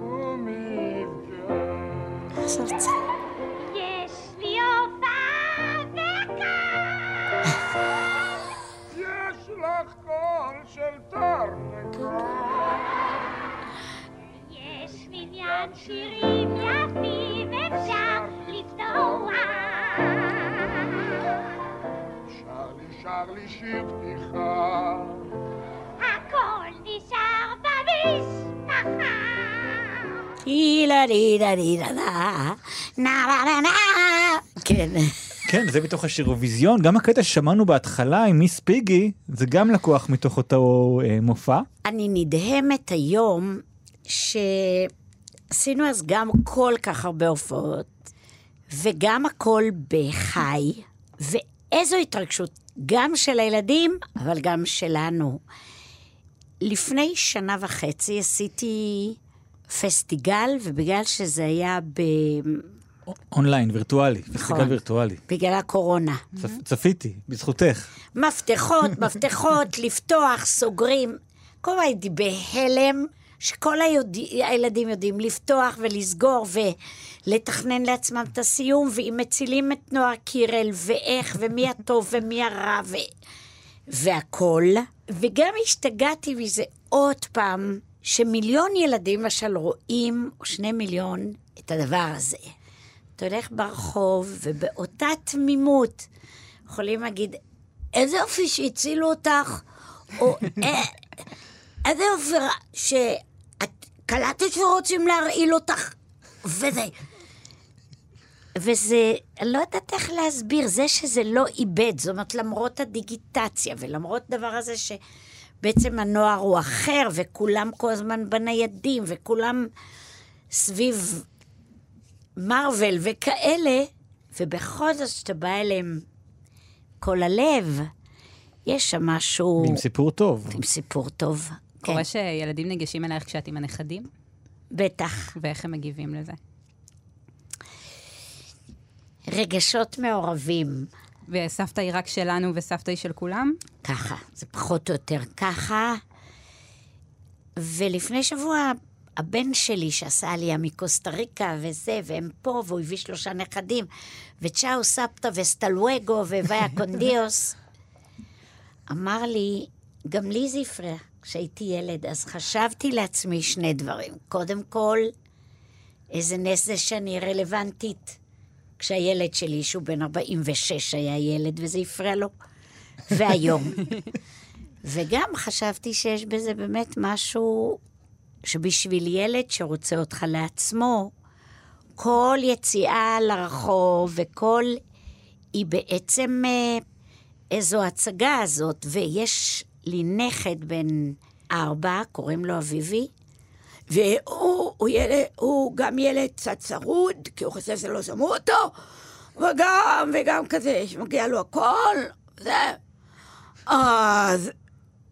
ומי יש לי הופעה וכך. יש לך קול של תרנגול. יש מניין שירים יפים אפשר לפתוח. נשאר לי שיר פתיחה. הכל נשאר במשפחה. הילה לילה לילה לה, נה נה נה. כן. כן, זה מתוך השיר אירוויזיון, גם הקטע ששמענו בהתחלה עם מיס פיגי, זה גם לקוח מתוך אותו אה, מופע. אני נדהמת היום שעשינו אז גם כל כך הרבה הופעות, וגם הכל בחי, ואיזו התרגשות, גם של הילדים, אבל גם שלנו. לפני שנה וחצי עשיתי פסטיגל, ובגלל שזה היה ב... אונליין, וירטואלי, פסטיגל וירטואלי. בגלל הקורונה. צפ, צפיתי, בזכותך. מפתחות, מפתחות, לפתוח, סוגרים. כל הזמן הייתי בהלם, שכל היוד... הילדים יודעים לפתוח ולסגור ולתכנן לעצמם את הסיום, ואם מצילים את נועה קירל, ואיך, ומי הטוב ומי הרע, ו... והכול. וגם השתגעתי מזה עוד פעם, שמיליון ילדים למשל רואים, או שני מיליון, את הדבר הזה. אתה הולך ברחוב, ובאותה תמימות יכולים להגיד, איזה יופי שהצילו אותך, או "אה, איזה יופי שאת קלטת שרוצים להרעיל אותך, וזה... וזה, אני לא יודעת איך להסביר, זה שזה לא איבד, זאת אומרת, למרות הדיגיטציה ולמרות דבר הזה שבעצם הנוער הוא אחר, וכולם כל הזמן בניידים, וכולם סביב מארוול וכאלה, ובכל זאת, כשאתה בא אליהם כל הלב, יש שם משהו... עם סיפור טוב. עם סיפור טוב. קורה כן. שילדים ניגשים אלייך כשאת עם הנכדים? בטח. ואיך הם מגיבים לזה? רגשות מעורבים. וסבתא היא רק שלנו וסבתא היא של כולם? ככה, זה פחות או יותר ככה. ולפני שבוע, הבן שלי שעשה עלייה מקוסטה ריקה וזה, והם פה, והוא הביא שלושה נכדים, וצ'או סבתא וסטלווגו וויה קונדיוס, אמר לי, גם לי זה הפריע כשהייתי ילד, אז חשבתי לעצמי שני דברים. קודם כל, איזה נס זה שאני רלוונטית. כשהילד שלי, שהוא בן 46, היה ילד, וזה הפריע לו, והיום. וגם חשבתי שיש בזה באמת משהו שבשביל ילד שרוצה אותך לעצמו, כל יציאה לרחוב וכל... היא בעצם אה, איזו הצגה הזאת, ויש לי נכד בן ארבע, קוראים לו אביבי, והוא הוא ילד, הוא גם ילד קצת צרוד, כי הוא חושב שלא שמעו אותו, וגם, וגם כזה, שמגיע לו הכל, זה. אז...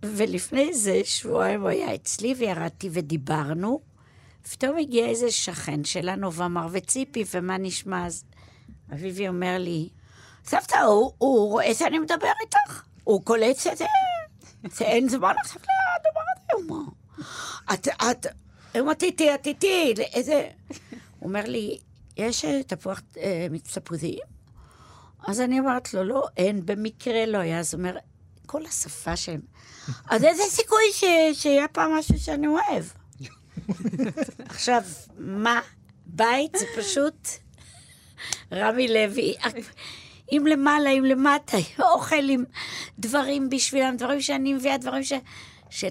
ולפני זה, שבועיים הוא היה אצלי וירדתי ודיברנו. פתאום הגיע איזה שכן שלנו ואמר, וציפי, ומה נשמע? אז אביבי אומר לי, סבתא, הוא, הוא רואה שאני מדבר איתך, הוא קולט שזה, זה אין זמן עכשיו לדבר הזה, הוא אומר. את, את, איתי, את איתי, איזה... הוא אומר לי, יש אה, תפוח אה, תפוזים? אז אני אומרת לו, לא, אין, במקרה לא היה. אז הוא אומר, כל השפה שלהם. אז איזה סיכוי ש, שיהיה פעם משהו שאני אוהב? עכשיו, מה? בית זה פשוט רמי לוי. אם למעלה, אם למטה, אוכל עם דברים בשבילם, דברים שאני מביאה, דברים ש... ש...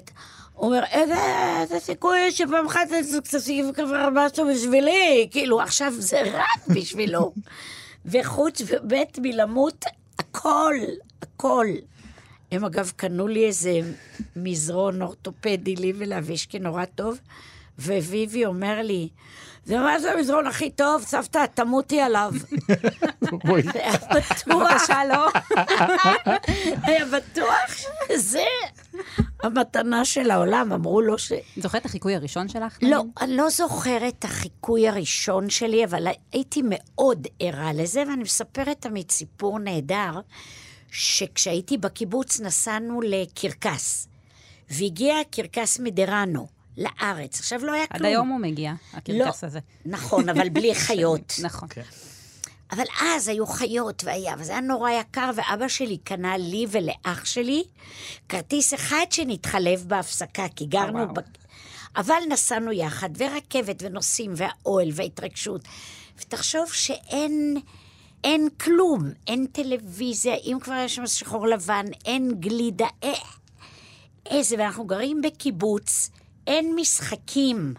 הוא אומר, איזה, איזה סיכוי שפעם אחת תוסיף כבר משהו בשבילי? כאילו, עכשיו זה רק בשבילו. וחוץ ובית מלמות, הכל, הכל. הם אגב קנו לי איזה מזרון אורתופדי לי ולאבישקי נורא טוב, וויבי אומר לי, זה מה זה המזרון הכי טוב, סבתא, תמותי עליו. היה בטוח. בבקשה, לא. היה בטוח שזה המתנה של העולם, אמרו לו ש... זוכרת את החיקוי הראשון שלך? לא, אני לא זוכרת את החיקוי הראשון שלי, אבל הייתי מאוד ערה לזה, ואני מספרת תמיד סיפור נהדר, שכשהייתי בקיבוץ נסענו לקרקס, והגיע קרקס מדרנו. לארץ. עכשיו לא היה כלום. עד היום הוא מגיע, הקרקס לא, הזה. נכון, אבל בלי חיות. נכון. אבל אז היו חיות והיה, וזה היה נורא יקר, ואבא שלי קנה לי ולאח שלי כרטיס אחד שנתחלף בהפסקה, כי גרנו... וואו. ב... אבל נסענו יחד, ורכבת ונוסעים, והאוהל וההתרגשות. ותחשוב שאין אין כלום, אין טלוויזיה, אם כבר יש שם שחור לבן, אין גלידה, אה, איזה, ואנחנו גרים בקיבוץ, אין משחקים.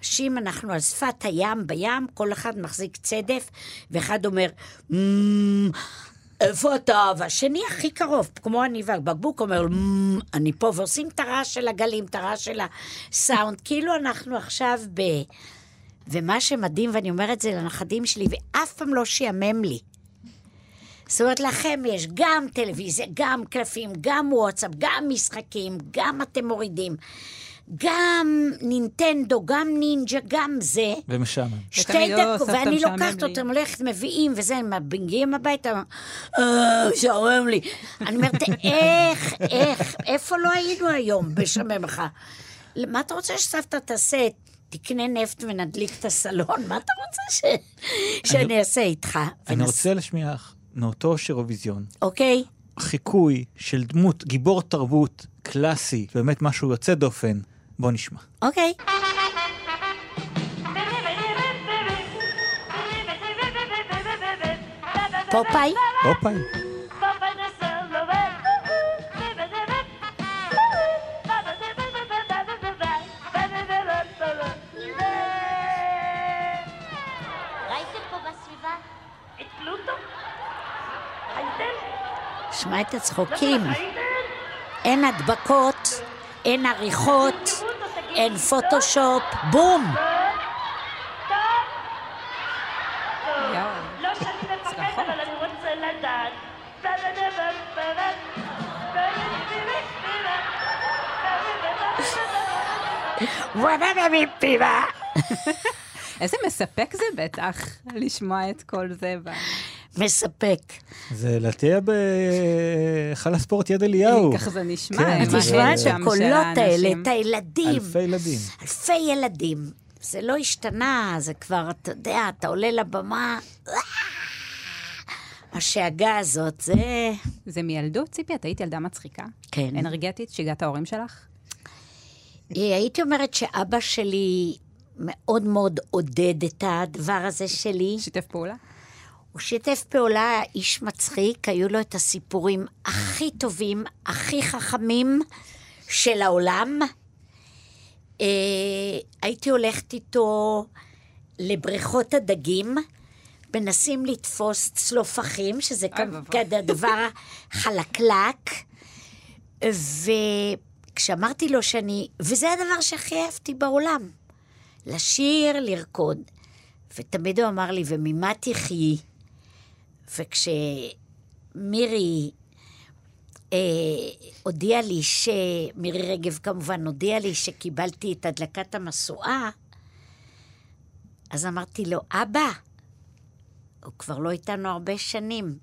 אנשים, אנחנו על שפת הים, בים, כל אחד מחזיק צדף, ואחד אומר, "מ, איפה אתה? והשני הכי קרוב, כמו אני והבקבוק, אומר, "מ, אני פה, ועושים את הרעש של הגלים, את הרעש של הסאונד, כאילו אנחנו עכשיו ב... ומה שמדהים, ואני אומרת את זה לנכדים שלי, ואף פעם לא שיאמם לי. זאת אומרת, לכם יש גם טלוויזיה, גם קלפים, גם וואטסאפ, גם משחקים, גם אתם מורידים, גם נינטנדו, גם נינג'ה, גם זה. ומשעמם. שתי דקות, ואני לוקחת אותם, הולכת, מביאים וזה, הם מגיעים הביתה, אה, משעמם לי. אני אומרת, איך, איך, איפה לא היינו היום בשמם לך? מה אתה רוצה שסבתא תעשה? תקנה נפט ונדליק את הסלון? מה אתה רוצה ש... שאני אעשה איתך? אני רוצה להשמיע לך מאותו שירוויזיון. אוקיי? חיקוי של דמות, גיבור תרבות, קלאסי, באמת משהו יוצא דופן. בוא נשמע. אוקיי. פופאי? פופאי. שמע את הצחוקים. אין הדבקות, אין עריכות, אין פוטושופ, בום! לא שאני מפחד, אבל אני רוצה לדעת. איזה מספק זה בטח, לשמוע את כל זה. מספק. זה להטיע בהיכל הספורט יד אליהו. ככה זה נשמע, כן, זה- תשמע את זה- הקולות האלה, את הילדים. אלפי ילדים. אלפי ילדים. זה לא השתנה, זה כבר, אתה יודע, אתה עולה לבמה, השאגה הזאת, זה... זה מילדות, ציפי? את היית ילדה מצחיקה? כן. אנרגטית, שיגעת ההורים שלך? אה, הייתי אומרת שאבא שלי מאוד מאוד עודד את הדבר הזה שלי. שיתף פעולה? הוא שיתף פעולה, איש מצחיק, היו לו את הסיפורים הכי טובים, הכי חכמים של העולם. אה, הייתי הולכת איתו לבריכות הדגים, מנסים לתפוס צלופחים, שזה כזה הדבר החלקלק, וכשאמרתי לו שאני, וזה הדבר שהכי אהבתי בעולם, לשיר, לרקוד. ותמיד הוא אמר לי, וממה תחיי? וכשמירי אה, הודיעה לי ש... מירי רגב כמובן הודיעה לי שקיבלתי את הדלקת המשואה, אז אמרתי לו, אבא, הוא כבר לא איתנו הרבה שנים.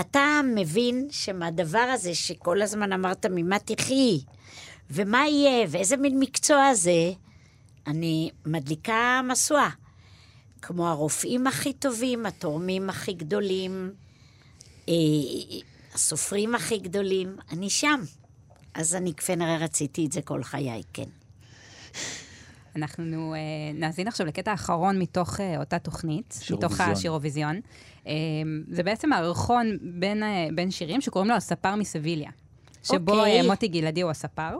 אתה מבין שמהדבר הזה שכל הזמן אמרת ממה תחי, ומה יהיה, ואיזה מין מקצוע זה, אני מדליקה משואה. כמו הרופאים הכי טובים, התורמים הכי גדולים, אה, הסופרים הכי גדולים, אני שם. אז אני כנראה רציתי את זה כל חיי, כן. אנחנו אה, נאזין עכשיו לקטע האחרון מתוך אה, אותה תוכנית, מתוך שירוויזיון. השירוויזיון. אה, זה בעצם מערכון בין, אה, בין שירים שקוראים לו הספר מסביליה. שבו אוקיי. אה, מוטי גלעדי הוא הספר,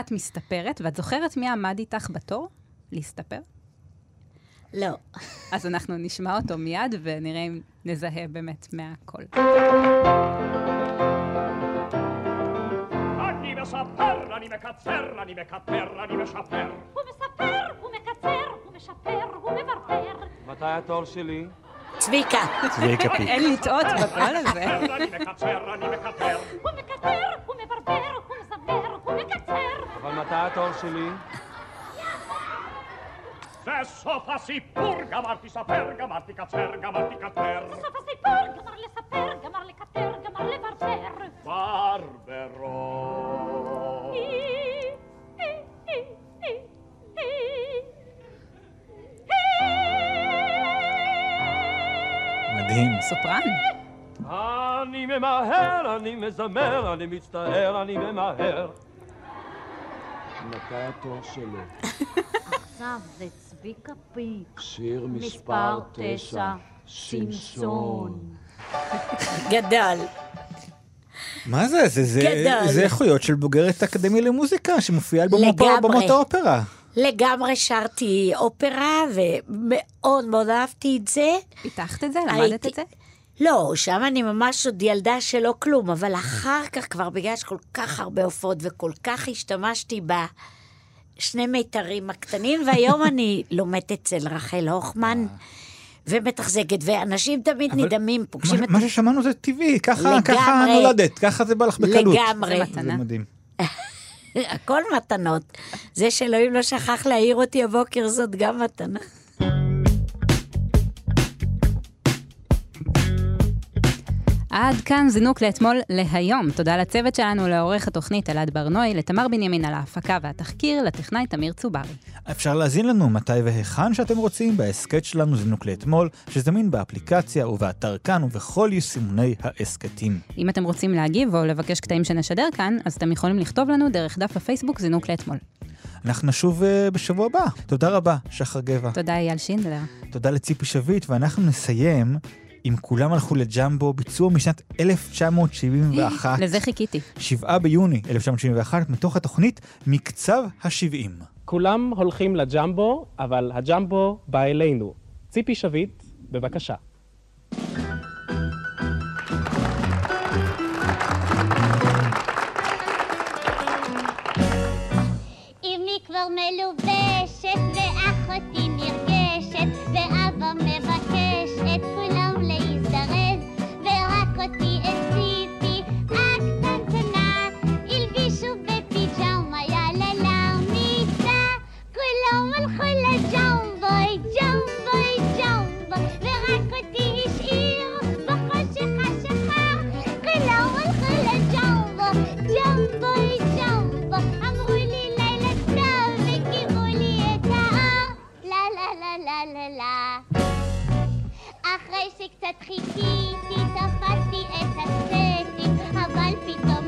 את מסתפרת, ואת זוכרת מי עמד איתך בתור להסתפר? לא. אז אנחנו נשמע אותו מיד ונראה אם נזהה באמת מהקול. אני מספר, אני מקצר, אני מקטר, אני משפר. הוא מספר, הוא מקצר, הוא משפר, הוא מברבר. מתי התור שלי? צביקה. צביקה פיק. אין לטעות בקול הזה. אני מקצר, אני מקטר. הוא מקטר, הוא מברבר, הוא מזמר, הוא מקצר. אבל מתי התור שלי? בסוף הסיפור גמרתי ספר, גמרתי קצר, גמרתי קטר. בסוף הסיפור גמר לספר, גמר לקטר, גמר לברבר. ברברו. מדהים. סופרן. אני ממהר, אני מזמר, אני מצטער, אני ממהר. מתי התור שלו? עכשיו זה צביקה פיק. שיר מספר תשע. שמשון. גדל. מה זה? זה, זה. זה איכויות של בוגרת אקדמיה למוזיקה שמופיעה על במות- האופרה. לגמרי שרתי אופרה, ומאוד מאוד אהבתי את זה. פיתחת את זה? למדת את זה? לא, שם אני ממש עוד ילדה שלא כלום, אבל אחר כך כבר בגלל שכל כך הרבה הופעות וכל כך השתמשתי בשני מיתרים הקטנים, והיום אני לומדת אצל רחל הוכמן. ומתחזקת, ואנשים תמיד אבל נדהמים, פוגשים מה, את... מה ששמענו זה טבעי, ככה, לגמרי. ככה נולדת, ככה זה בא לך בקלות. לגמרי. זה מדהים. הכל מתנות. זה שאלוהים לא שכח להעיר אותי הבוקר, זאת גם מתנה. עד כאן זינוק לאתמול להיום. תודה לצוות שלנו, לעורך התוכנית אלעד ברנועי, לתמר בנימין על ההפקה והתחקיר, לטכנאי תמיר צוברי. אפשר להזין לנו מתי והיכן שאתם רוצים בהסכת שלנו זינוק לאתמול, שזמין באפליקציה ובאתר כאן ובכל יישומוני ההסכתים. אם אתם רוצים להגיב או לבקש קטעים שנשדר כאן, אז אתם יכולים לכתוב לנו דרך דף הפייסבוק זינוק לאתמול. אנחנו נשוב uh, בשבוע הבא. תודה רבה, שחר גבע. תודה אייל שינדלר. תודה לציפי שביט, ואנחנו נסיים עם כולם הלכו לג'מבו, ביצוע משנת 1971. לזה חיכיתי. 7 ביוני 1971, מתוך התוכנית מקצב ה-70. כולם הולכים לג'מבו, אבל הג'מבו בא אלינו. ציפי שביט, בבקשה. כבר מלובשת ואחותי שקצת חיכיתי תפסתי את הסטים אבל פתאום